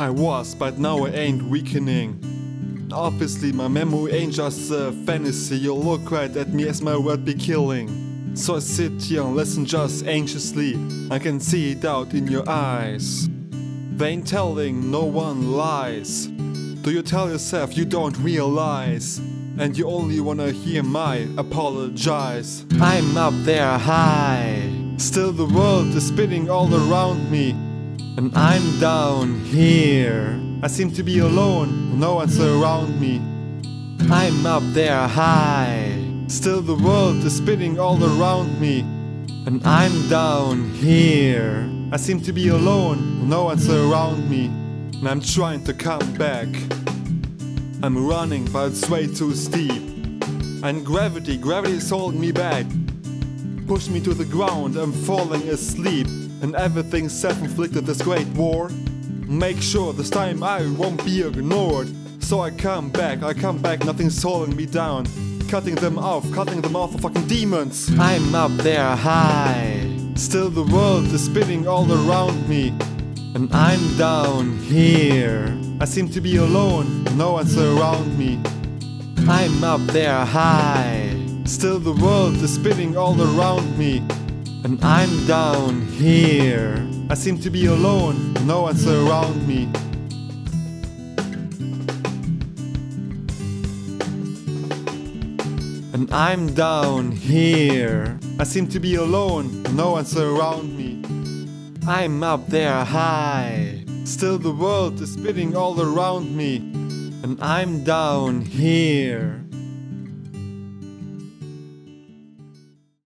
I was, but now I ain't weakening. Obviously, my memory ain't just a fantasy. You look right at me as my word be killing. So I sit here and listen just anxiously. I can see it out in your eyes. They ain't telling no one lies. Do you tell yourself you don't realize? And you only wanna hear my apologize. I'm up there high. Still, the world is spinning all around me. And I'm down here. I seem to be alone, no one's around me. I'm up there high. Still, the world is spinning all around me. And I'm down here. I seem to be alone, no one's around me. And I'm trying to come back. I'm running, but it's way too steep. And gravity, gravity's holding me back. Push me to the ground, I'm falling asleep. And everything self-inflicted, this great war. Make sure this time I won't be ignored. So I come back, I come back, nothing's holding me down. Cutting them off, cutting them off for fucking demons. I'm up there high. Still the world is spinning all around me. And I'm down here. I seem to be alone, no one's around me. I'm up there high. Still the world is spinning all around me. And I'm down here. I seem to be alone, no one's around me. And I'm down here. I seem to be alone, no one's around me. I'm up there high. Still, the world is spinning all around me. And I'm down here.